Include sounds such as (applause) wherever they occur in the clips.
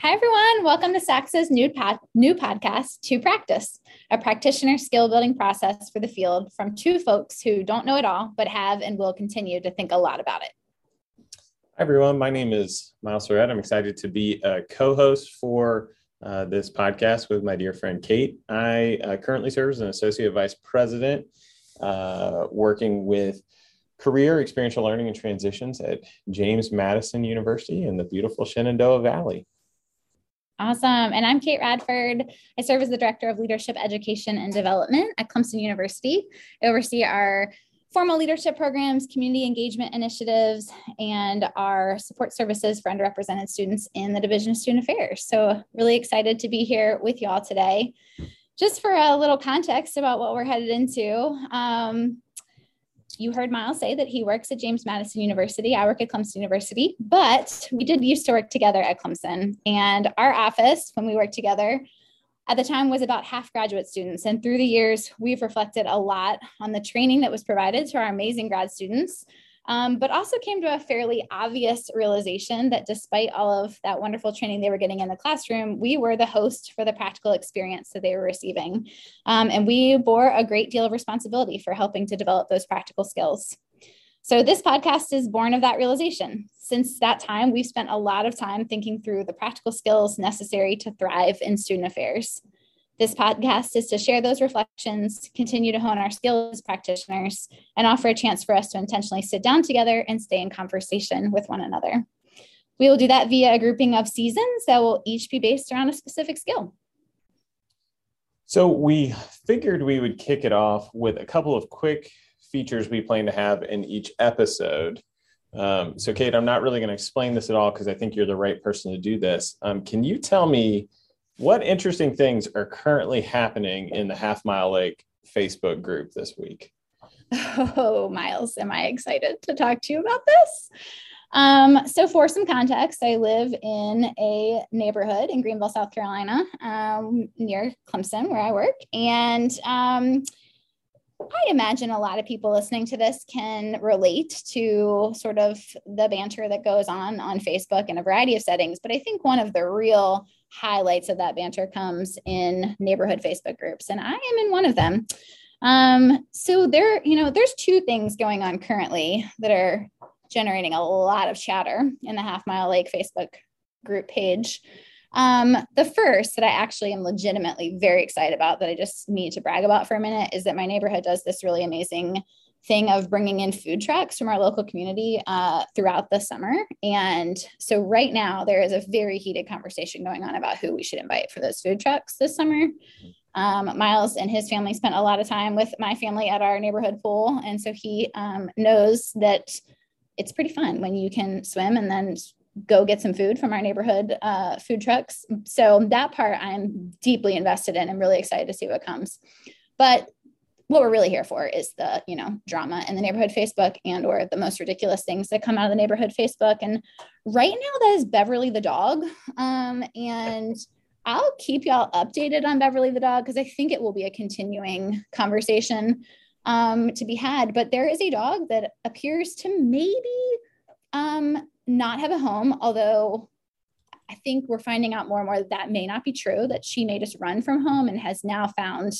Hi, everyone. Welcome to SACSA's new, pod- new podcast, To Practice, a practitioner skill building process for the field from two folks who don't know it all, but have and will continue to think a lot about it. Hi, everyone. My name is Myles Surrett. I'm excited to be a co host for uh, this podcast with my dear friend Kate. I uh, currently serve as an associate vice president uh, working with career experiential learning and transitions at James Madison University in the beautiful Shenandoah Valley. Awesome. And I'm Kate Radford. I serve as the Director of Leadership Education and Development at Clemson University. I oversee our formal leadership programs, community engagement initiatives, and our support services for underrepresented students in the Division of Student Affairs. So, really excited to be here with y'all today. Just for a little context about what we're headed into, um, you heard Myles say that he works at James Madison University. I work at Clemson University, but we did used to work together at Clemson. And our office, when we worked together, at the time was about half graduate students. And through the years, we've reflected a lot on the training that was provided to our amazing grad students um, but also came to a fairly obvious realization that despite all of that wonderful training they were getting in the classroom, we were the host for the practical experience that they were receiving. Um, and we bore a great deal of responsibility for helping to develop those practical skills. So, this podcast is born of that realization. Since that time, we've spent a lot of time thinking through the practical skills necessary to thrive in student affairs. This podcast is to share those reflections, continue to hone our skills as practitioners, and offer a chance for us to intentionally sit down together and stay in conversation with one another. We will do that via a grouping of seasons that will each be based around a specific skill. So, we figured we would kick it off with a couple of quick features we plan to have in each episode. Um, so, Kate, I'm not really going to explain this at all because I think you're the right person to do this. Um, can you tell me what interesting things are currently happening in the Half Mile Lake Facebook group this week? Oh, Myles, am I excited to talk to you about this? Um, so, for some context, I live in a neighborhood in Greenville, South Carolina, um, near Clemson, where I work. And um, I imagine a lot of people listening to this can relate to sort of the banter that goes on on Facebook in a variety of settings. But I think one of the real highlights of that banter comes in neighborhood Facebook groups, and I am in one of them. Um, so there, you know, there's two things going on currently that are generating a lot of chatter in the Half Mile Lake Facebook group page. Um, the first that I actually am legitimately very excited about that I just need to brag about for a minute is that my neighborhood does this really amazing thing of bringing in food trucks from our local community uh, throughout the summer. And so, right now, there is a very heated conversation going on about who we should invite for those food trucks this summer. Um, Myles and his family spent a lot of time with my family at our neighborhood pool. And so, he um, knows that it's pretty fun when you can swim and then go get some food from our neighborhood uh, food trucks. So, that part I'm deeply invested in. I'm really excited to see what comes. But what we're really here for is the you know drama in the neighborhood facebook and or the most ridiculous things that come out of the neighborhood facebook and right now that is beverly the dog um, and i'll keep y'all updated on beverly the dog because i think it will be a continuing conversation um, to be had but there is a dog that appears to maybe um, not have a home although i think we're finding out more and more that that may not be true that she may just run from home and has now found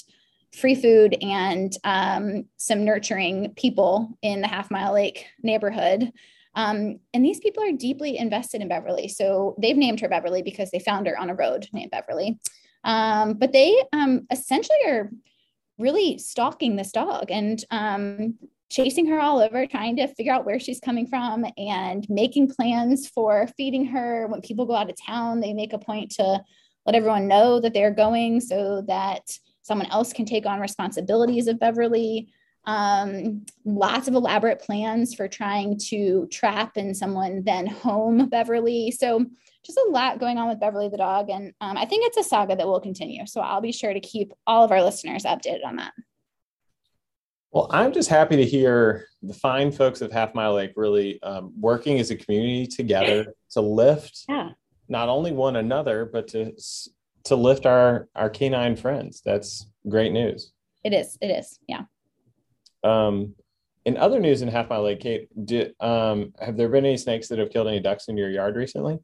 free food and um, some nurturing people in the Half Mile Lake neighborhood. Um, and these people are deeply invested in Beverly. So they've named her Beverly because they found her on a road named Beverly. Um, but they um, essentially are really stalking this dog and um, chasing her all over, trying to figure out where she's coming from and making plans for feeding her. When people go out of town, they make a point to let everyone know that they're going so that someone else can take on responsibilities of Beverly. Um, lots of elaborate plans for trying to trap and someone then home Beverly. So just a lot going on with Beverly the dog. And um, I think it's a saga that will continue. So I'll be sure to keep all of our listeners updated on that. Well, I'm just happy to hear the fine folks of Half Mile Lake really um, working as a community together to lift yeah. not only one another, but to to lift our our canine friends. That's great news. It is. It is. Yeah. Um, in other news in Half Mile Lake, Kate, did, um, have there been any snakes that have killed any ducks in your yard recently?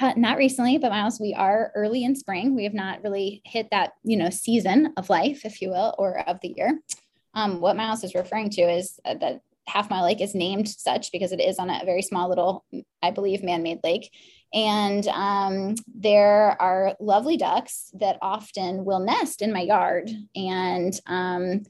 Uh, not recently, but Myles, we are early in spring. We have not really hit that, you know, season of life, if you will, or of the year. Um, what Myles is referring to is that Half Mile Lake is named such because it is on a very small little, I believe, man-made lake. And um, there are lovely ducks that often will nest in my yard. And um,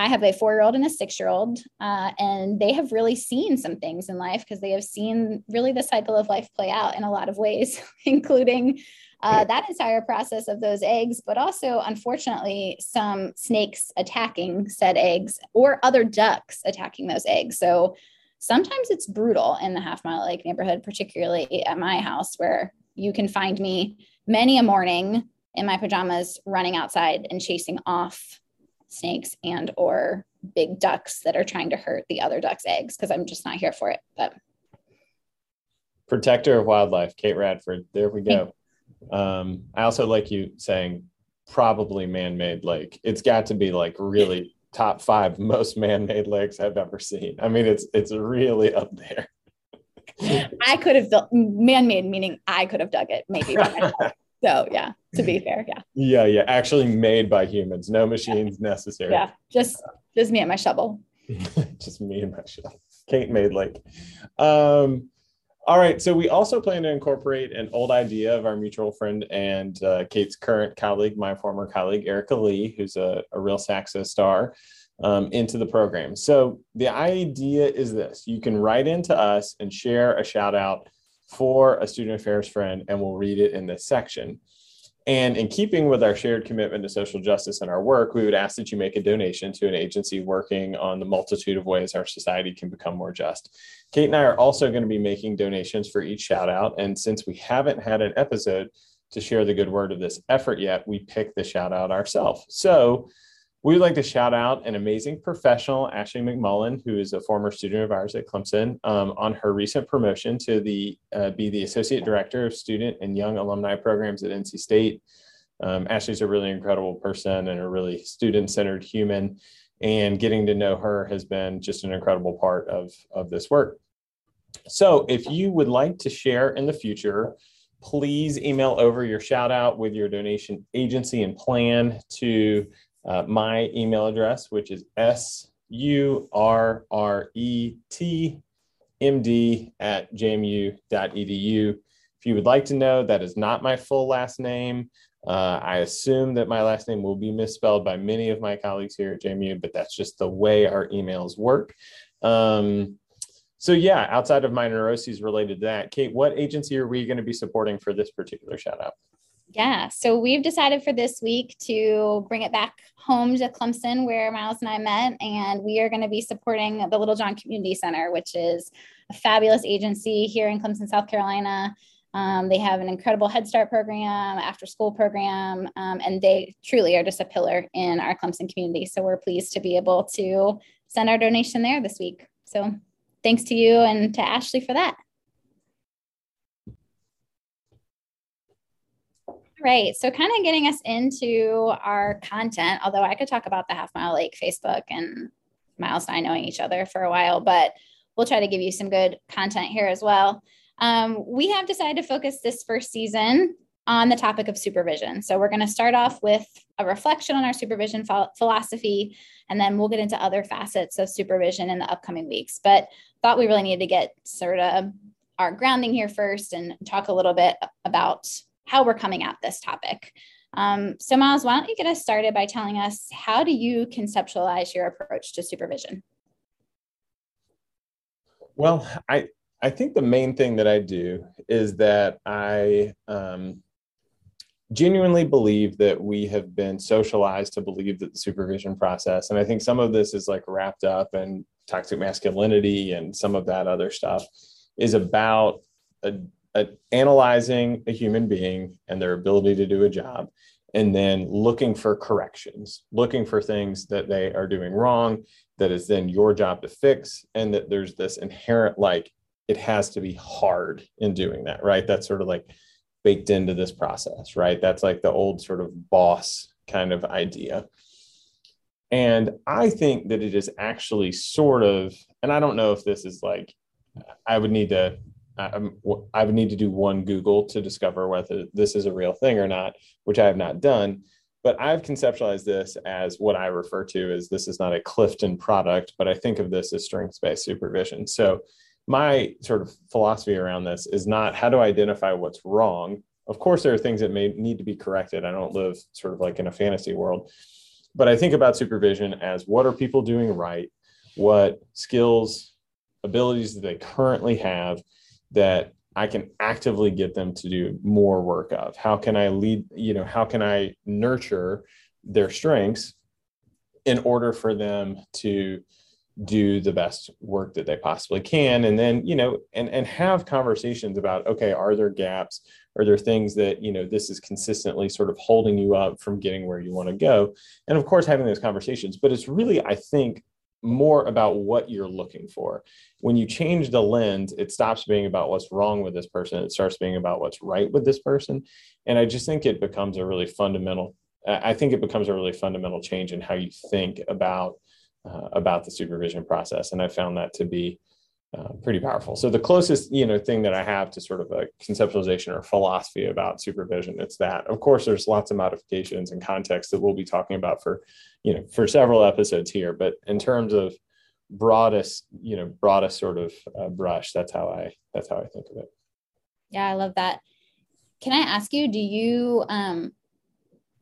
I have a four year old and a six year old, uh, and they have really seen some things in life because they have seen really the cycle of life play out in a lot of ways, (laughs) including uh, that entire process of those eggs, but also, unfortunately, some snakes attacking said eggs or other ducks attacking those eggs. So sometimes it's brutal in the Half Mile Lake neighborhood, particularly at my house, where you can find me many a morning in my pajamas running outside and chasing off snakes and or big ducks that are trying to hurt the other ducks eggs because i'm just not here for it but. Protector of wildlife kate radford there we go. (laughs) Um, i also like you saying probably man-made lake. It's got to be like really top five most man-made lakes i've ever seen. I mean it's it's really up there. I could have built man-made meaning i could have dug it maybe (laughs) So yeah, to be fair, yeah. Yeah, yeah. Actually made by humans, no machines yeah. necessary. Yeah, just just me and my shovel. (laughs) just me and my shovel. Kate made like. Um, all right. So we also plan to incorporate an old idea of our mutual friend and uh, Kate's current colleague, my former colleague, Erica Lee, who's a, a real SACSA star, um, into the program. So the idea is this you can write into us and share a shout out for a student affairs friend, and we'll read it in this section. And in keeping with our shared commitment to social justice in our work, we would ask that you make a donation to an agency working on the multitude of ways our society can become more just. Kate and I are also going to be making donations for each shout out. And since we haven't had an episode to share the good word of this effort yet, we picked the shout out ourselves. So we would like to shout out an amazing professional, Ashley McMullen, who is a former student of ours at Clemson, um, on her recent promotion to the uh, be the associate director of student and young alumni programs at NC State. Um, Ashley's a really incredible person and a really student-centered human, and getting to know her has been just an incredible part of of this work. So, if you would like to share in the future, please email over your shout out with your donation agency and plan to uh, my email address, which is S U R R E T M D at jmu.edu. If you would like to know, that is not my full last name. Uh, I assume that my last name will be misspelled by many of my colleagues here at JMU, but that's just the way our emails work. Um, so yeah, outside of my neuroses related to that, Kate, what agency are we going to be supporting for this particular shout out? Yeah, so we've decided for this week to bring it back home to Clemson, where Myles and I met, and we are going to be supporting the Littlejohn Community Center, which is a fabulous agency here in Clemson, South Carolina. Um, they have an incredible Head Start program, after school program, um, and they truly are just a pillar in our Clemson community. So we're pleased to be able to send our donation there this week. So thanks to you and to Ashley for that. Right. So, kind of getting us into our content, although I could talk about the Half Mile Lake Facebook and Myles and I knowing each other for a while, but we'll try to give you some good content here as well. Um, we have decided to focus this first season on the topic of supervision. So, we're going to start off with a reflection on our supervision ph- philosophy, and then we'll get into other facets of supervision in the upcoming weeks. But thought we really needed to get sort of our grounding here first and talk a little bit about how we're coming at this topic. Um, so, Myles, why don't you get us started by telling us how do you conceptualize your approach to supervision? Well, I I think the main thing that I do is that I um, genuinely believe that we have been socialized to believe that the supervision process, and I think some of this is like wrapped up in toxic masculinity and some of that other stuff, is about a uh, analyzing a human being and their ability to do a job and then looking for corrections looking for things that they are doing wrong that is then your job to fix and that there's this inherent like it has to be hard in doing that right? That's sort of like baked into this process right? That's like the old sort of boss kind of idea. And i think that it is actually sort of and i don't know if this is like i would need to I, I would need to do one Google to discover whether this is a real thing or not, which I have not done. But I've conceptualized this as what I refer to as this is not a Clifton product, but I think of this as strengths based supervision. So my sort of philosophy around this is not how do I identify what's wrong. Of course, there are things that may need to be corrected. I don't live sort of like in a fantasy world, but I think about supervision as what are people doing right? What skills, abilities that they currently have that I can actively get them to do more work of? How can I lead, you know, how can I nurture their strengths in order for them to do the best work that they possibly can? And then you know and and have conversations about okay are there gaps? Are there things that you know this is consistently sort of holding you up from getting where you want to go? And of course having those conversations. But it's really i think more about what you're looking for. When you change the lens it stops being about what's wrong with this person. It starts being about what's right with this person. And i just think it becomes a really fundamental i think it becomes a really fundamental change in how you think about uh, about the supervision process. And I found that to be uh, pretty powerful. So the closest, you know, thing that I have to sort of a conceptualization or philosophy about supervision, it's that. Of course, there's lots of modifications and context that we'll be talking about for, you know, for several episodes here. But in terms of broadest, you know, broadest sort of uh, brush, that's how I that's how I think of it. Yeah, I love that. Can I ask you, do you um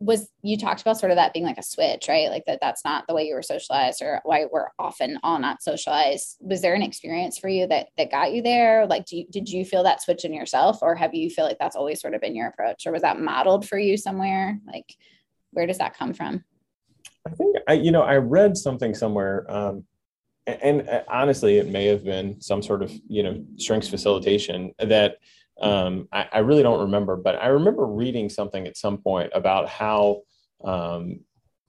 was you talked about sort of that being like a switch, right? Like that that's not the way you were socialized or why we're often all not socialized. Was there an experience for you that that got you there? Like do you, did you feel that switch in yourself or have you feel like that's always sort of been your approach or was that modeled for you somewhere? Like where does that come from? I think I you know I read something somewhere um and, uh, honestly it may have been some sort of you know strengths facilitation that um, I, I, really don't remember, but I remember reading something at some point about how um,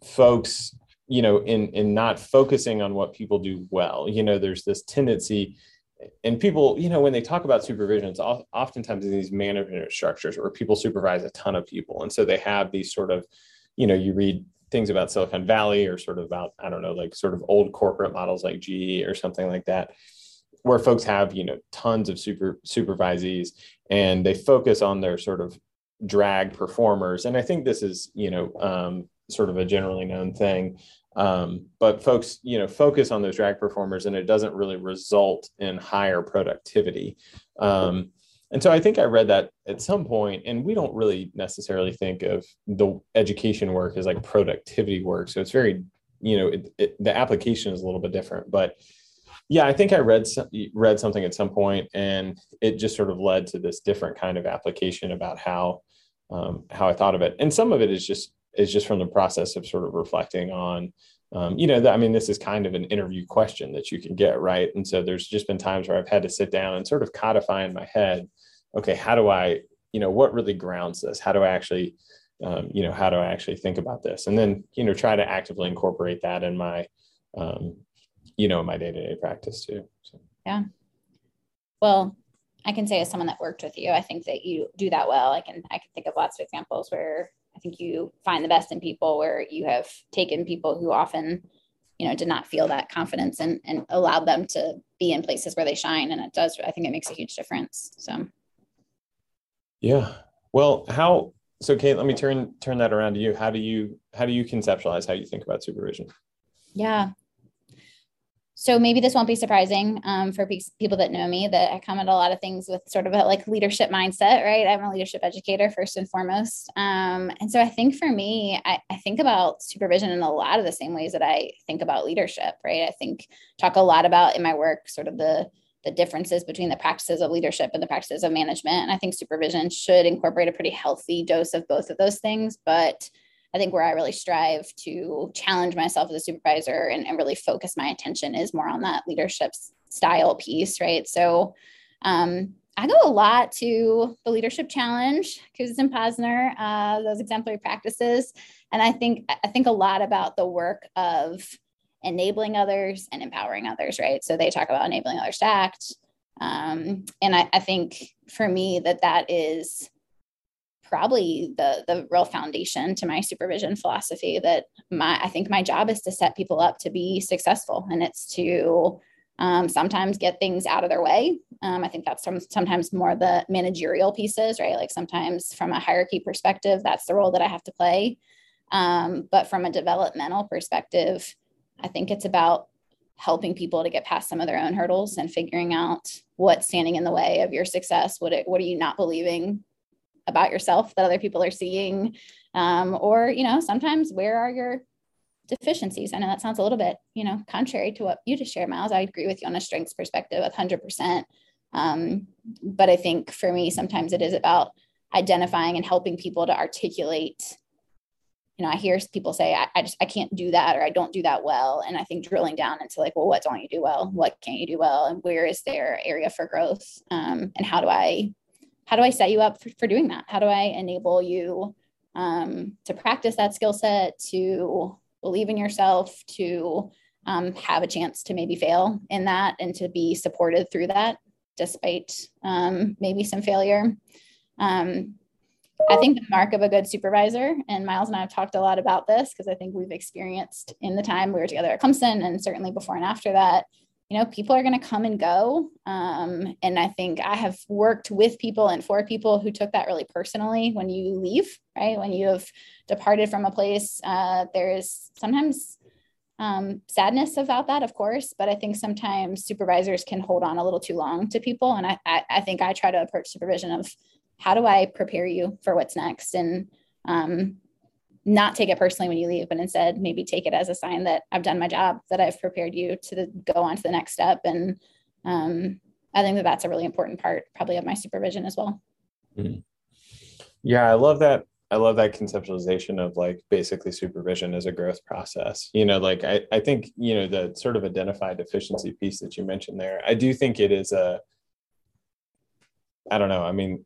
folks, you know, in in not focusing on what people do well, you know, there's this tendency, and people, you know, when they talk about supervision, it's oftentimes in these management structures where people supervise a ton of people, and so they have these sort of, you know, you read things about Silicon Valley or sort of about I don't know, like sort of old corporate models like GE or something like that where folks have you know tons of super supervisees and they focus on their sort of drag performers. And I think this is, you know, um, sort of a generally known thing. Um, but folks, you know, focus on those drag performers and it doesn't really result in higher productivity. Um, and so I think I read that at some point, and we don't really necessarily think of the education work as like productivity work. So it's very, you know, it, it, the application is a little bit different, but yeah i think i read read something at some point and it just sort of led to this different kind of application about how um, how i thought of it. And some of it is just is just from the process of sort of reflecting on um, you know i mean this is kind of an interview question that you can get right? And so there's just been times where i've had to sit down and sort of codify in my head okay how do i you know what really grounds this? How do i actually um, you know how do i actually think about this? And then you know try to actively incorporate that in my um, you know, in my day to day practice too. So. Yeah. Well, I can say as someone that worked with you, I think that you do that well. I can I can think of lots of examples where I think you find the best in people where you have taken people who often, you know, did not feel that confidence and and allowed them to be in places where they shine. And it does, I think it makes a huge difference. So yeah. Well, how so Kate, let me turn turn that around to you. How do you how do you conceptualize how you think about supervision? Yeah, so maybe this won't be surprising um, for people that know me that I come at a lot of things with sort of a like leadership mindset, right? I'm a leadership educator first and foremost. Um, and so I think for me, I, I, think about supervision in a lot of the same ways that I think about leadership, right? I think talk a lot about in my work, sort of the the differences between the practices of leadership and the practices of management. And I think supervision should incorporate a pretty healthy dose of both of those things, but I think where I really strive to challenge myself as a supervisor and, and really focus my attention is more on that leadership style piece, right? So um, I go a lot to the leadership challenge, Kouzes and Posner, uh, those exemplary practices. And I think I think a lot about the work of enabling others and empowering others, right? So they talk about enabling others to act. Um, and I, I think for me that that is probably the the real foundation to my supervision philosophy that my i think my job is to set people up to be successful and it's to um, sometimes get things out of their way. Um, I think that's some, sometimes more the managerial pieces, right? Like sometimes from a hierarchy perspective, that's the role that I have to play. Um, but from a developmental perspective, I think it's about helping people to get past some of their own hurdles and figuring out what's standing in the way of your success. What it, what are you not believing about yourself that other people are seeing? Um, or you know, sometimes where are your deficiencies. I know that sounds a little bit, you know, contrary to what you just shared, Myles. I agree with you on a strengths perspective, 100%. Um, but I think for me, sometimes it is about identifying and helping people to articulate. You know, I hear people say, I, I just, I can't do that or I don't do that well. And I think drilling down into like, well, what don't you do well? What can't you do well? And where is there area for growth? Um, and how do I, how do I set you up for, for doing that? How do I enable you um, to practice that skill set, to believe in yourself, to um, have a chance to maybe fail in that and to be supported through that despite um, maybe some failure. Um, I think the mark of a good supervisor, and Myles and I have talked a lot about this because I think we've experienced in the time we were together at Clemson and certainly before and after that, you know, people are going to come and go. Um, and I think I have worked with people and for people who took that really personally when you leave, right? When you have departed from a place, uh, there is sometimes um, sadness about that, of course, but I think sometimes supervisors can hold on a little too long to people. And I, I, I think I try to approach supervision of how do I prepare you for what's next? And um, not take it personally when you leave, but instead maybe take it as a sign that I've done my job, that I've prepared you to go on to the next step. And um, I think that that's a really important part, probably, of my supervision as well. Mm-hmm. Yeah, I love that. I love that conceptualization of like basically supervision as a growth process. You know, like I, I think, you know, the sort of identified deficiency piece that you mentioned there, I do think it is a, I don't know. I mean,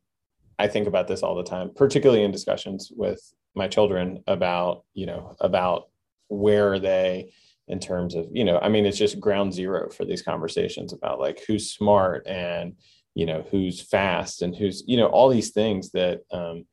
I think about this all the time, particularly in discussions with my children about, you know, about where are they in terms of, you know, I mean, it's just ground zero for these conversations about like who's smart and, you know, who's fast and who's, you know, all these things that, um,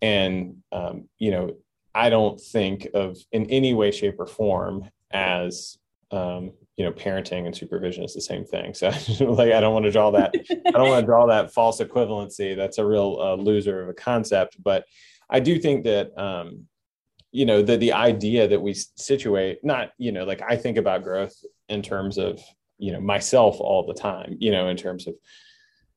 and, um, you know, I don't think of in any way, shape, or form as um, you know parenting and supervision is the same thing. So (laughs) like i don't want to draw that i don't want to draw that false equivalency. That's a real uh, loser of a concept. But i do think that um, you know the the idea that we situate not you know like i think about growth in terms of you know myself all the time you know in terms of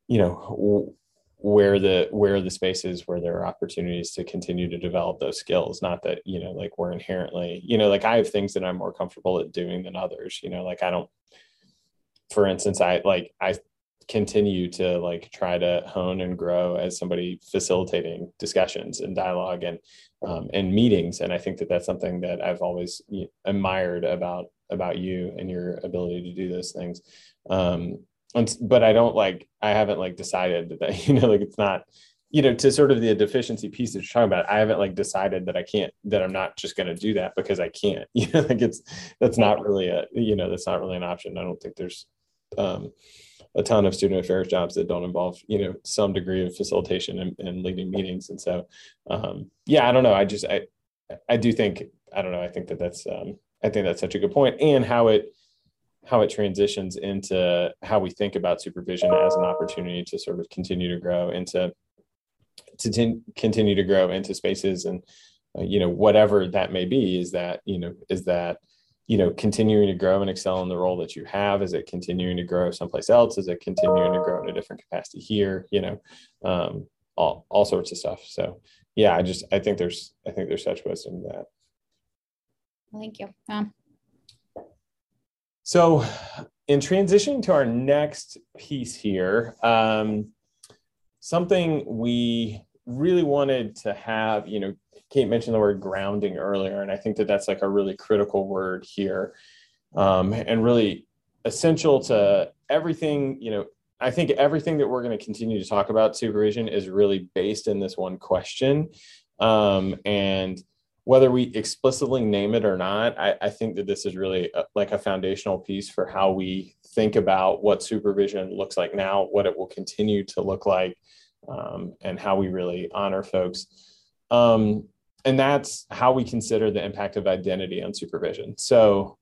you know where the where the spaces where there are opportunities to continue to develop those skills. Not that you know like we're inherently you know like i have things that i'm more comfortable at doing than others you know like i don't for instance i like i continue to like try to hone and grow as somebody facilitating discussions and dialogue and um, and meetings. And i think that that's something that i've always admired about about you and your ability to do those things. Um, but I don't like I haven't like decided that (laughs) you know like it's not you know to sort of the deficiency piece that you're talking about I haven't like decided that I can't that I'm not just going to do that because I can't. (laughs) You know like it's that's not really a you know that's not really an option. I don't think there's um, a ton of student affairs jobs that don't involve you know some degree of facilitation and, and leading meetings. And so um, yeah I don't know. I just I I do think I don't know. I think that that's um, I think that's such a good point. And how it how it transitions into how we think about supervision as an opportunity to sort of continue to grow into to t- continue to grow into spaces and uh, you know whatever that may be is that you know is that you know continuing to grow and excel in the role that you have? Is it continuing to grow someplace else? Is it continuing to grow in a different capacity here? You know um, all, all sorts of stuff. So yeah i just i think there's i think there's such wisdom in that. Thank you. Um, so, in transitioning to our next piece here, um, something we really wanted to have, you know, Kate mentioned the word grounding earlier, and I think that that's like a really critical word here um, and really essential to everything, you know. I think everything that we're going to continue to talk about supervision is really based in this one question. Um, and whether we explicitly name it or not, I, I think that this is really a, like a foundational piece for how we think about what supervision looks like now, what it will continue to look like, um, and how we really honor folks. Um, and that's how we consider the impact of identity on supervision. So,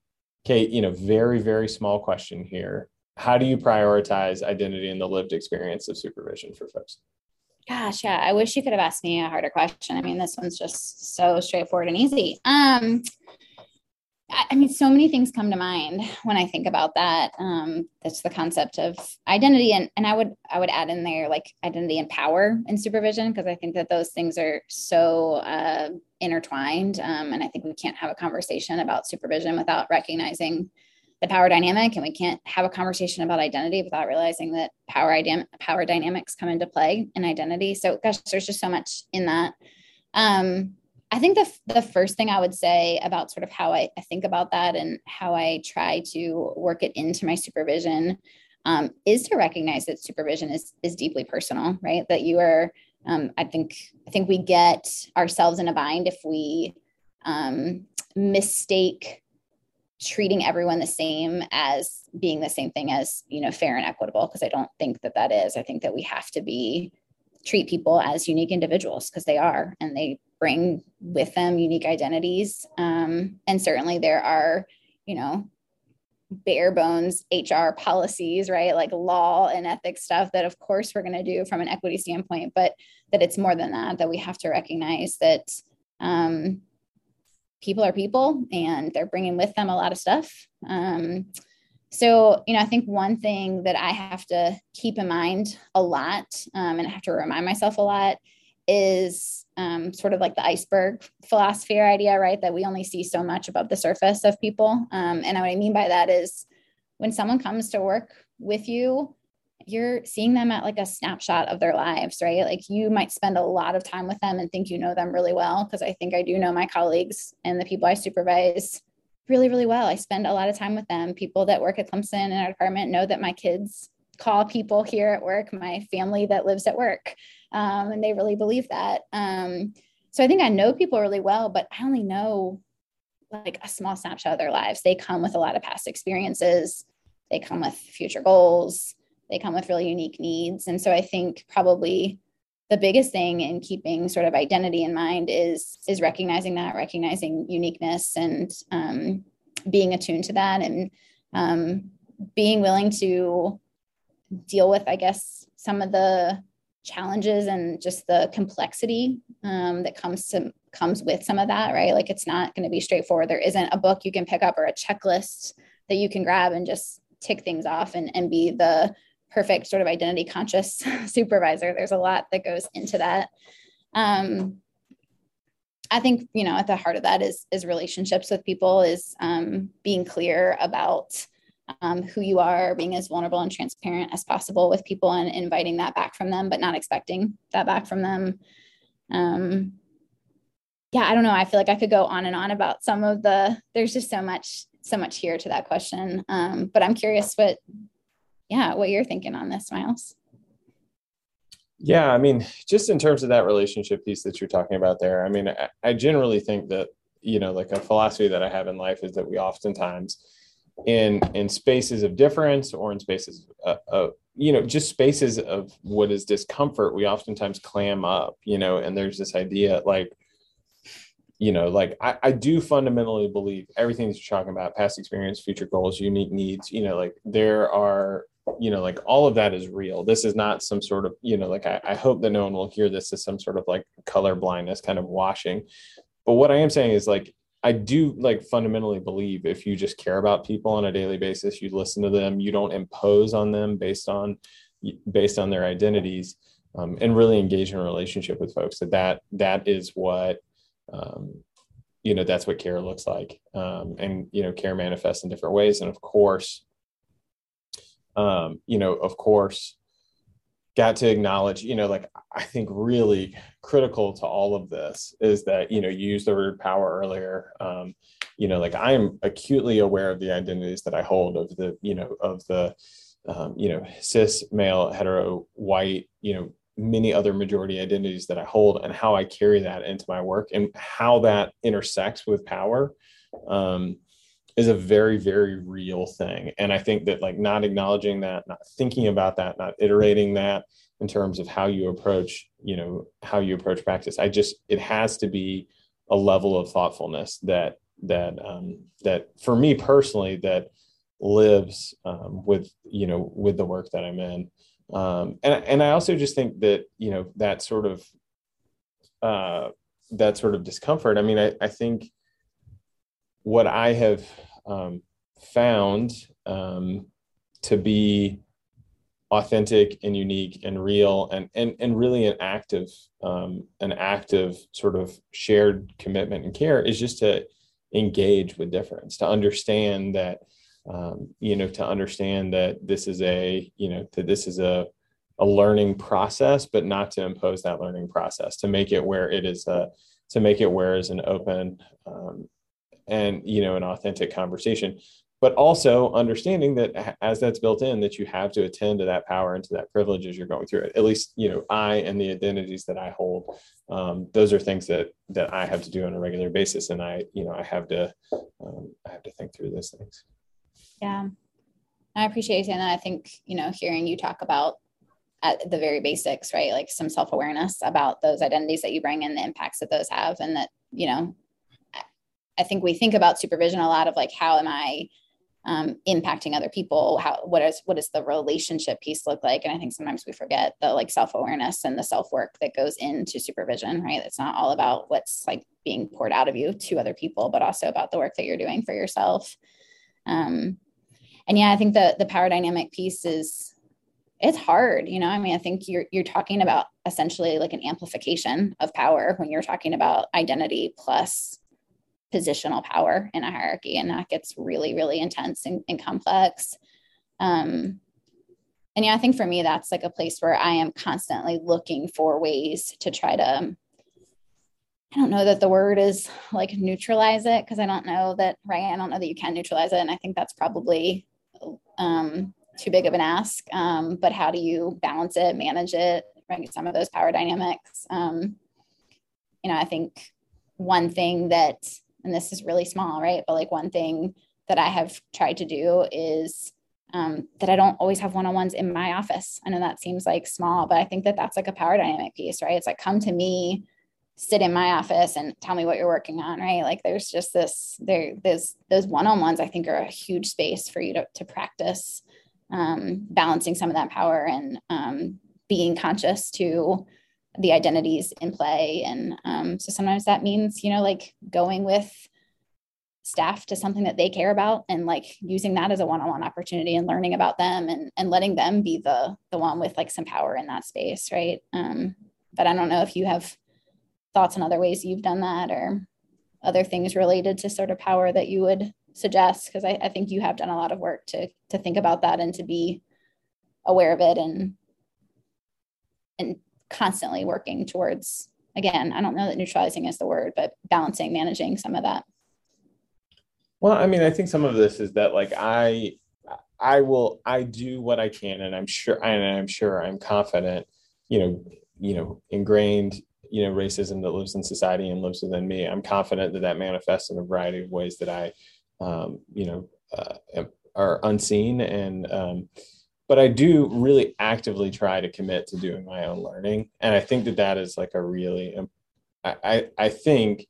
Kate, you know, very, very small question here. how do you prioritize identity and the lived experience of supervision for folks? Gosh, yeah, I wish you could have asked me a harder question. I mean, this one's just so straightforward and easy. Um, I mean, so many things come to mind when I think about that. Um, that's the concept of identity, and and I would I would add in there like identity and power and supervision because I think that those things are so uh, intertwined, um, and I think we can't have a conversation about supervision without recognizing the power dynamic, and we can't have a conversation about identity without realizing that power idea power dynamics come into play in identity. So, gosh, there's just so much in that. Um, I think the, the first thing I would say about sort of how I, I think about that and how I try to work it into my supervision um, is to recognize that supervision is, is deeply personal, right? That you are, um, I think, I think we get ourselves in a bind if we um, mistake treating everyone the same as being the same thing as, you know, fair and equitable. Cause I don't think that that is, I think that we have to be, treat people as unique individuals because they are, and they bring with them unique identities. Um, and certainly there are, you know, bare bones HR policies, right? Like law and ethics stuff that, of course, we're going to do from an equity standpoint, but that it's more than that, that we have to recognize that um, people are people and they're bringing with them a lot of stuff. Um, so, you know, I think one thing that I have to keep in mind a lot um, and I have to remind myself a lot is um, sort of like the iceberg philosophy or idea, right? That we only see so much above the surface of people. Um, and what I mean by that is when someone comes to work with you, you're seeing them at like a snapshot of their lives, right? Like you might spend a lot of time with them and think you know them really well. Cause I think I do know my colleagues and the people I supervise really, really well. I spend a lot of time with them. People that work at Clemson in our department know that my kids call people here at work, my family that lives at work um, and they really believe that. Um, so I think I know people really well, but I only know like a small snapshot of their lives. They come with a lot of past experiences. They come with future goals. They come with really unique needs. And so I think probably the biggest thing in keeping sort of identity in mind is is recognizing that, recognizing uniqueness, and um, being attuned to that, and um, being willing to deal with, I guess, some of the challenges and just the complexity um, that comes to comes with some of that right? Like it's not going to be straightforward. There isn't a book you can pick up or a checklist that you can grab and just tick things off and, and be the perfect sort of identity conscious (laughs) supervisor. There's a lot that goes into that. Um, i think you know at the heart of that is is relationships with people is um, being clear about um, who you are, being as vulnerable and transparent as possible with people and inviting that back from them, but not expecting that back from them. Um, yeah, I don't know. I feel like I could go on and on about some of the, there's just so much, so much here to that question. Um, but I'm curious what, yeah, what you're thinking on this, Myles. Yeah, I mean, just in terms of that relationship piece that you're talking about there, I mean, I, I generally think that, you know, like a philosophy that I have in life is that we oftentimes, in in spaces of difference or in spaces of, of, you know just spaces of what is discomfort we oftentimes clam up you know and there's this idea like you know like I, I do fundamentally believe everything that you're talking about past experience future goals unique needs you know like there are you know like all of that is real. This is not some sort of you know like I, I hope that no one will hear this as some sort of like color blindness kind of washing. But what i am saying is like I do like fundamentally believe if you just care about people on a daily basis, you listen to them, you don't impose on them based on based on their identities, um, and really engage in a relationship with folks. That that that is what um, you know. That's what care looks like, um, and you know, care manifests in different ways. And of course, um, you know, of course, got to acknowledge, you know, like I think really critical to all of this is that, you know, you used the word power earlier. Um, you know, like I am acutely aware of the identities that I hold of the, you know, of the, um, you know, cis, male, hetero, white, you know, many other majority identities that I hold and how I carry that into my work and how that intersects with power. Um, is a very very real thing and i think that like not acknowledging that not thinking about that not iterating that in terms of how you approach you know how you approach practice i just it has to be a level of thoughtfulness that that um that for me personally that lives um, with you know with the work that I'm in. Um, and and I also just think that you know that sort of uh, that sort of discomfort. I mean, I, I think what I have um, found um, to be authentic and unique and real and and and really an active um, an active sort of shared commitment and care is just to engage with difference to understand that um, you know to understand that this is a you know that this is a a learning process but not to impose that learning process to make it where it is a to make it where is an open um, and you know an authentic conversation but also understanding that as that's built in that you have to attend to that power and to that privilege as you're going through it. At least you know i and the identities that i hold um, those are things that that i have to do on a regular basis and i you know i have to um, i have to think through those things. Yeah. I appreciate you saying that. I think you know hearing you talk about at the very basics right like some self-awareness about those identities that you bring and the impacts that those have and that you know I think we think about supervision a lot of like how am I um, impacting other people? How what is what does the relationship piece look like? And i think sometimes we forget the like self-awareness and the self-work that goes into supervision right? It's not all about what's like being poured out of you to other people but also about the work that you're doing for yourself. Um, and yeah i think the the power dynamic piece is it's hard you know? I mean i think you're you're talking about essentially like an amplification of power when you're talking about identity plus positional power in a hierarchy and that gets really really intense and, and complex. Um, and yeah i think for me that's like a place where i am constantly looking for ways to try to i don't know that the word is like neutralize it because i don't know that right? I don't know that you can neutralize it and i think that's probably um, too big of an ask. Um, but how do you balance it manage it right? Some of those power dynamics. Um, you know i think one thing that and this is really small, right? But like one thing that I have tried to do is um, that I don't always have one on ones in my office. I know that seems like small, but I think that that's like a power dynamic piece, right? It's like come to me, sit in my office, and tell me what you're working on, right? Like there's just this there there's those one on ones. I think are a huge space for you to to practice um, balancing some of that power and um, being conscious to the identities in play. And um, so sometimes that means, you know, like going with staff to something that they care about and like using that as a one-on-one opportunity and learning about them and, and letting them be the the one with like some power in that space. Right. Um, but I don't know if you have thoughts on other ways you've done that or other things related to sort of power that you would suggest because I, I think you have done a lot of work to to think about that and to be aware of it and and constantly working towards again i don't know that neutralizing is the word but balancing managing some of that. Well i mean i think some of this is that like i i will i do what i can and i'm sure and i'm sure i'm confident you know you know ingrained you know racism that lives in society and lives within me. I'm confident that that manifests in a variety of ways that i um, you know uh, are unseen and um, but I do really actively try to commit to doing my own learning. And I think that that is like a really, I, I, think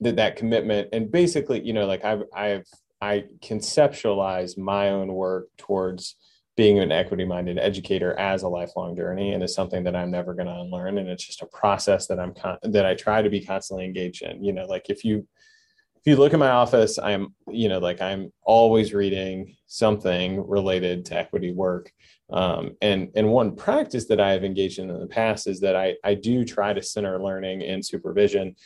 that that commitment and basically, you know, like I've, I've, I conceptualize my own work towards being an equity minded educator as a lifelong journey and is something that I'm never going to unlearn. And it's just a process that I'm, con- that I try to be constantly engaged in, you know, like if you, you look at my office, I'm, you know, like I'm always reading something related to equity work. Um, and and one practice that I have engaged in in the past is that I I do try to center learning and supervision.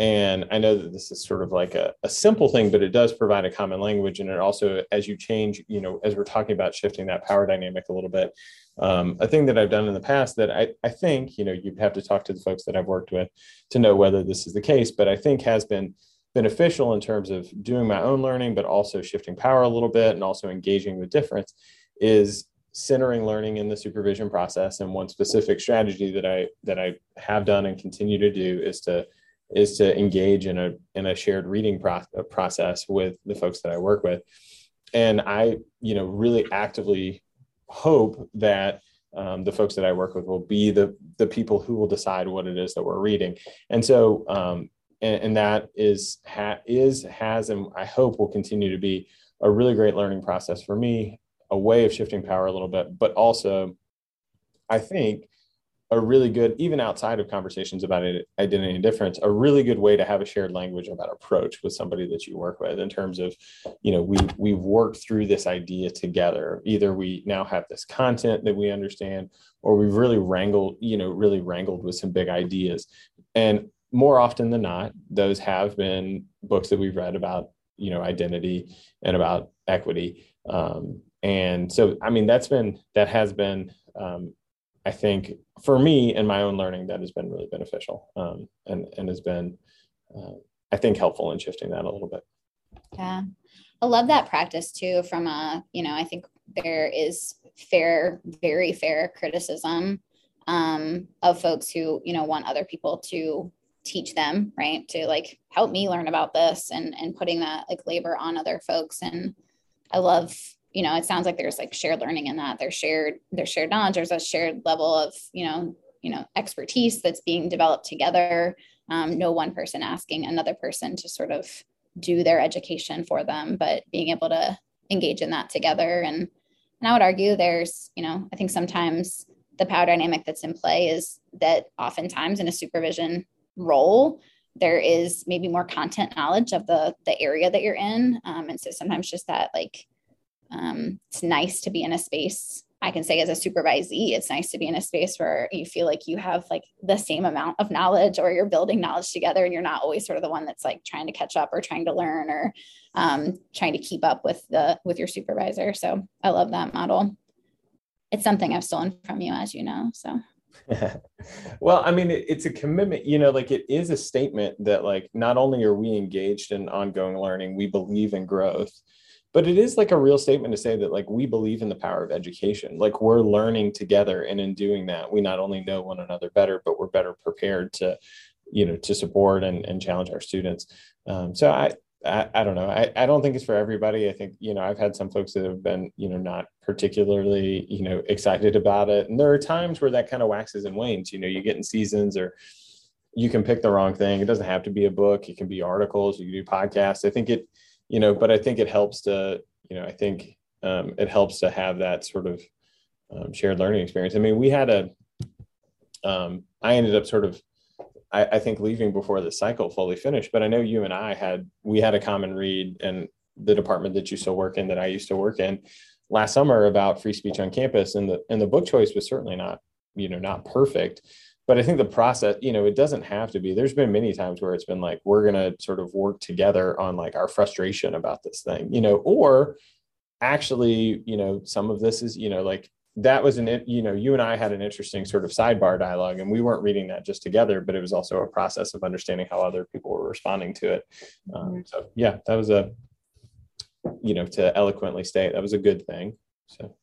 And I know that this is sort of like a, a simple thing, but it does provide a common language. And it also, as you change, you know, as we're talking about shifting that power dynamic a little bit, um, a thing that I've done in the past that I, I think, you know, you'd have to talk to the folks that I've worked with to know whether this is the case, but I think has been beneficial in terms of doing my own learning, but also shifting power a little bit and also engaging with difference is centering learning in the supervision process. And one specific strategy that I that I have done and continue to do is to is to engage in a in a shared reading pro- process with the folks that I work with. And I, you know, really actively hope that um, the folks that I work with will be the the people who will decide what it is that we're reading. And so, um, and, and that is ha, is has and I hope will continue to be a really great learning process for me, a way of shifting power a little bit, but also I think a really good, even outside of conversations about identity and difference, a really good way to have a shared language about approach with somebody that you work with in terms of, you know, we we've worked through this idea together. Either we now have this content that we understand, or we've really wrangled, you know, really wrangled with some big ideas. And more often than not, those have been books that we've read about, you know, identity and about equity. Um, and so, I mean, that's been that has been um, I think for me and my own learning, that has been really beneficial um, and, and has been, uh, I think, helpful in shifting that a little bit. Yeah. I love that practice too. From a, you know, I think there is fair, very fair criticism um, of folks who, you know, want other people to teach them, right? To like help me learn about this and and putting that like labor on other folks. And I love you know, it sounds like there's like shared learning in that. There's shared, there's shared knowledge. There's a shared level of, you know, you know, expertise that's being developed together. Um, no one person asking another person to sort of do their education for them, but being able to engage in that together. And and I would argue there's, you know, I think sometimes the power dynamic that's in play is that oftentimes in a supervision role, there is maybe more content knowledge of the the area that you're in. Um, and so sometimes just that like um, it's nice to be in a space I can say as a supervisee, it's nice to be in a space where you feel like you have like the same amount of knowledge or you're building knowledge together and you're not always sort of the one that's like trying to catch up or trying to learn or um, trying to keep up with the with your supervisor. So I love that model. It's something I've stolen from you, as you know. So (laughs) well, I mean, it, it's a commitment, you know, like it is a statement that like not only are we engaged in ongoing learning, we believe in growth but it is like a real statement to say that like we believe in the power of education. Like we're learning together and in doing that we not only know one another better but we're better prepared to you know to support and, and challenge our students. Um, so I, I, I don't know. I, I don't think it's for everybody. I think you know i've had some folks that have been you know not particularly you know excited about it. And there are times where that kind of waxes and wanes you know you get in seasons or you can pick the wrong thing. It doesn't have to be a book. It can be articles. You can do podcasts. I think it you know, but I think it helps to, you know, I think um, it helps to have that sort of um, shared learning experience. I mean, we had a, um, I ended up sort of, I, I, think leaving before the cycle fully finished, but I know you and I had, we had a common read and the department that you still work in that I used to work in last summer about free speech on campus. And the, and the book choice was certainly not, you know, not perfect, but I think the process, you know, it doesn't have to be. There's been many times where it's been like, we're going to sort of work together on like our frustration about this thing, you know, or actually, you know, some of this is, you know, like that was an, you know, you and I had an interesting sort of sidebar dialogue and we weren't reading that just together, but it was also a process of understanding how other people were responding to it. Um, mm-hmm. so yeah, that was a, you know, to eloquently state, that was a good thing. So.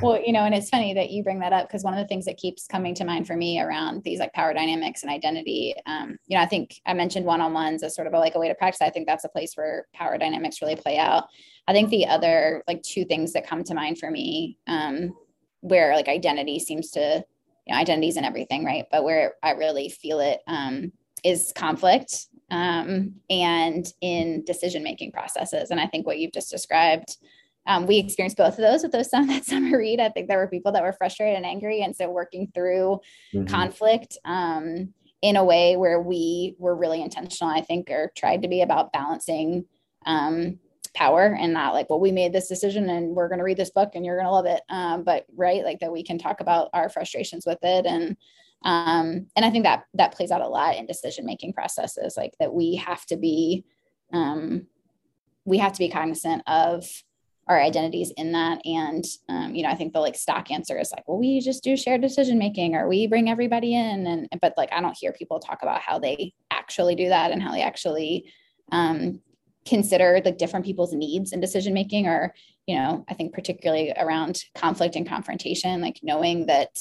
Well, you know, and it's funny that you bring that up because one of the things that keeps coming to mind for me around these like power dynamics and identity, um, you know, I think I mentioned one-on-ones as sort of a, like a way to practice. I think that's a place where power dynamics really play out. I think the other like two things that come to mind for me, um, where like identity seems to, you know, identities and everything, right? But where I really feel it um, is conflict um, and in decision-making processes. And I think what you've just described um, we experienced both of those with those (laughs) some that summer read. I think there were people that were frustrated and angry, and so working through mm-hmm. conflict um, in a way where we were really intentional, I think, or tried to be about balancing um, power and not like, well, we made this decision and we're going to read this book and you're going to love it, um, but right, like that we can talk about our frustrations with it and. Um, and I think that that plays out a lot in decision making processes, like that we have to be, um, we have to be cognizant of our identities in that. And um, you know i think the like stock answer is like well we just do shared decision making or we bring everybody in. And but like i don't hear people talk about how they actually do that and how they actually um, consider like different people's needs in decision making or you know i think particularly around conflict and confrontation like knowing that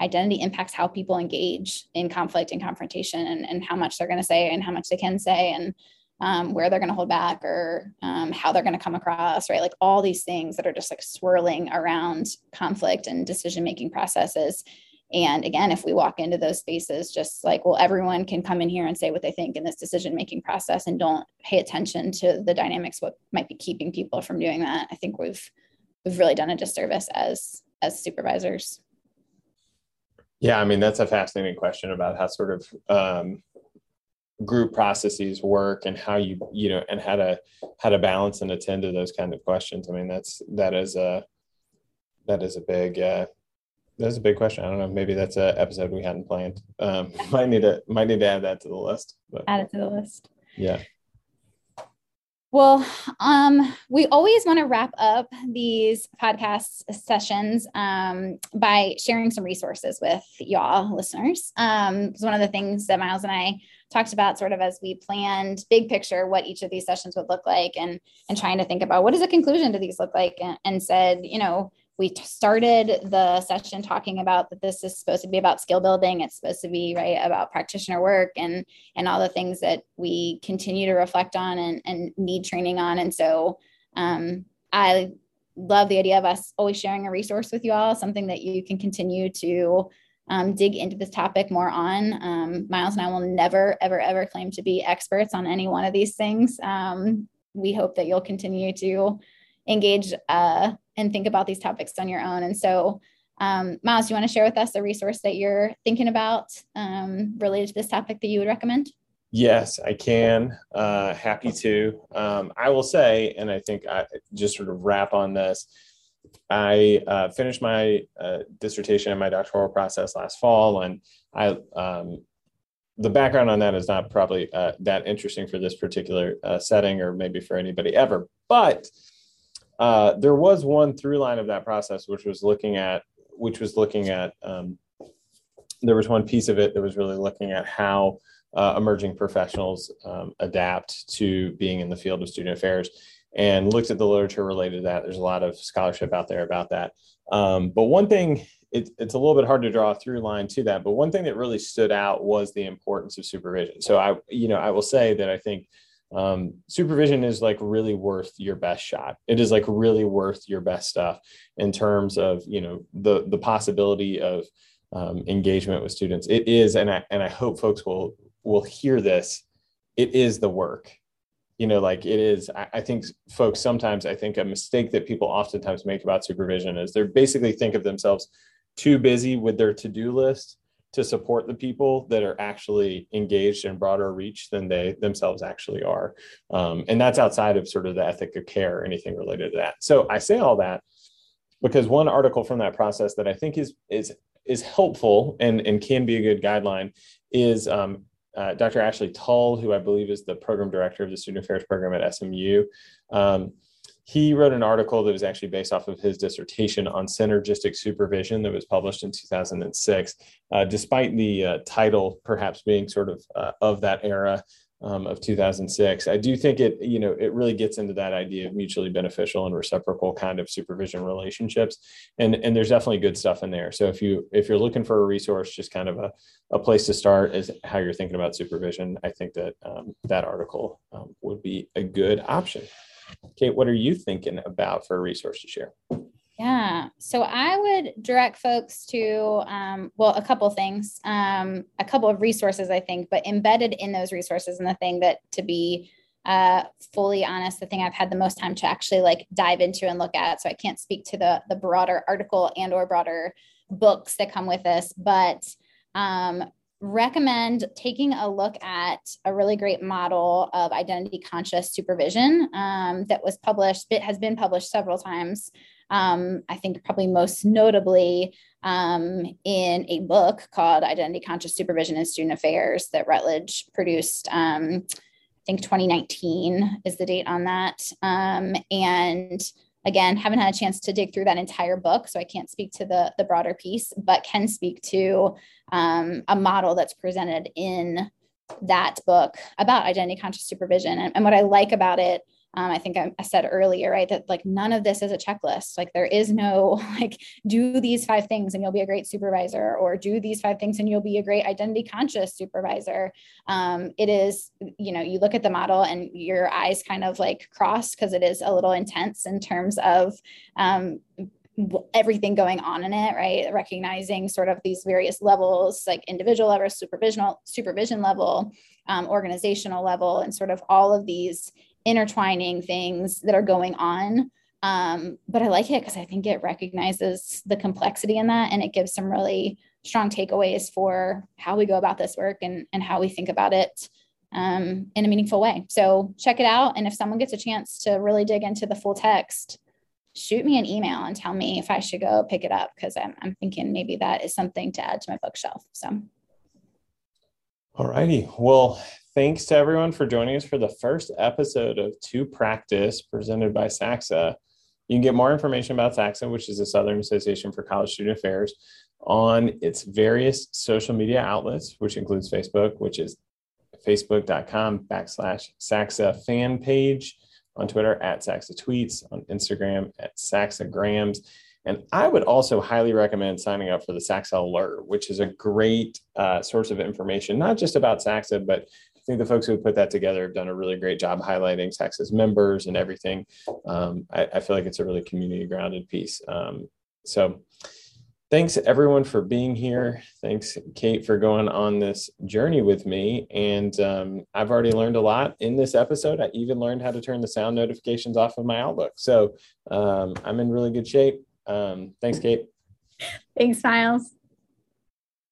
identity impacts how people engage in conflict and confrontation and, and how much they're going to say and how much they can say. And um, where they're going to hold back or um, how they're going to come across, right? Like all these things that are just like swirling around conflict and decision making processes and again, if we walk into those spaces, just like, well, everyone can come in here and say what they think in this decision making process and don't pay attention to the dynamics, what might be keeping people from doing that. I think we've we've really done a disservice as as supervisors. Yeah, I mean that's a fascinating question about how sort of um, group processes work and how you you know and how to how to balance and attend to those kind of questions. I mean that's that is a that is a big uh, that's a big question. I don't know. Maybe that's an episode we hadn't planned. Um, (laughs) might need to might need to add that to the list. But, add it to the list. Yeah. Well, um, we always want to wrap up these podcast sessions um, by sharing some resources with y'all listeners. Um, it's one of the things that Myles and I talked about sort of as we planned big picture what each of these sessions would look like and and trying to think about what does a conclusion to these look like and, and said, you know, we started the session talking about that this is supposed to be about skill building. It's supposed to be right about practitioner work and and all the things that we continue to reflect on and, and need training on. And so um, i love the idea of us always sharing a resource with you all something that you can continue to um, dig into this topic more on um, Myles and i will never ever ever claim to be experts on any one of these things um, we hope that you'll continue to engage uh, and think about these topics on your own. And so, um, Myles, do you want to share with us a resource that you're thinking about um, related to this topic that you would recommend? Yes, I can. Uh, happy to. Um, I will say, and I think I just sort of wrap on this. I uh, finished my uh, dissertation and my doctoral process last fall, and I um, the background on that is not probably uh, that interesting for this particular uh, setting, or maybe for anybody ever. But uh, there was one through line of that process, which was looking at, which was looking at, um, there was one piece of it that was really looking at how uh, emerging professionals um, adapt to being in the field of student affairs and looked at the literature related to that. There's a lot of scholarship out there about that. Um, but one thing, it, it's a little bit hard to draw a through line to that, but one thing that really stood out was the importance of supervision. So I, you know, I will say that I think um, supervision is like really worth your best shot. It is like really worth your best stuff in terms of you know the the possibility of um, engagement with students. It is, and I and I hope folks will will hear this. It is the work. You know, like it is. I, think folks sometimes I think a mistake that people oftentimes make about supervision is they're basically think of themselves too busy with their to do list to support the people that are actually engaged in broader reach than they themselves actually are. Um, and that's outside of sort of the ethic of care or anything related to that. So I say all that because one article from that process that I think is is is helpful and, and can be a good guideline is um, uh, Dr. Ashley Tull, who I believe is the program director of the Student Affairs program at SMU. Um, he wrote an article that was actually based off of his dissertation on synergistic supervision that was published in 2006. Uh, despite the uh, title perhaps being sort of uh, of that era um, of 2006, I do think it you know it really gets into that idea of mutually beneficial and reciprocal kind of supervision relationships, and and there's definitely good stuff in there. So if you if you're looking for a resource, just kind of a, a place to start is how you're thinking about supervision. I think that um, that article um, would be a good option. Kate, what are you thinking about for a resource to share? Yeah. So I would direct folks to, um, well, a couple things, um, a couple of resources, I think, but embedded in those resources and the thing that to be uh, fully honest, the thing I've had the most time to actually like dive into and look at. So I can't speak to the the broader article and or broader books that come with this, but um, recommend taking a look at a really great model of identity conscious supervision um, that was published, it has been published several times. Um, I think probably most notably um, in a book called Identity Conscious Supervision in Student Affairs that Routledge produced. Um, I think 2019 is the date on that. Um, and again haven't had a chance to dig through that entire book so i can't speak to the the broader piece but can speak to um, a model that's presented in that book about identity conscious supervision and, and what i like about it um, i think I, I, said earlier right that like none of this is a checklist like there is no (laughs) like do these five things and you'll be a great supervisor or do these five things and you'll be a great identity conscious supervisor um, it is you know you look at the model and your eyes kind of like cross because it is a little intense in terms of um, everything going on in it, right? Recognizing sort of these various levels, like individual level, supervisional, supervision level, um, organizational level, and sort of all of these intertwining things that are going on. Um, but I like it because I think it recognizes the complexity in that and it gives some really strong takeaways for how we go about this work and, and how we think about it um, in a meaningful way. So check it out. And if someone gets a chance to really dig into the full text, shoot me an email and tell me if I should go pick it up because I'm, I'm thinking maybe that is something to add to my bookshelf. So, all righty. Well, thanks to everyone for joining us for the first episode of To Practice presented by SACSA. You can get more information about SACSA, which is the Southern Association for College Student Affairs, on its various social media outlets, which includes Facebook, which is facebook.com backslash SACSA fan page on Twitter at SACSA Tweets, on Instagram at SACSAgrams. And I would also highly recommend signing up for the SACSA Alert, which is a great uh, source of information, not just about SACSA, but think the folks who put that together have done a really great job highlighting SACSA members and everything. Um, I, I, feel like it's a really community grounded piece. Um, so thanks everyone for being here. Thanks, Kate, for going on this journey with me. And um, I've already learned a lot in this episode. I even learned how to turn the sound notifications off of my Outlook. So um, I'm in really good shape. Um, thanks, Kate. Thanks, Myles.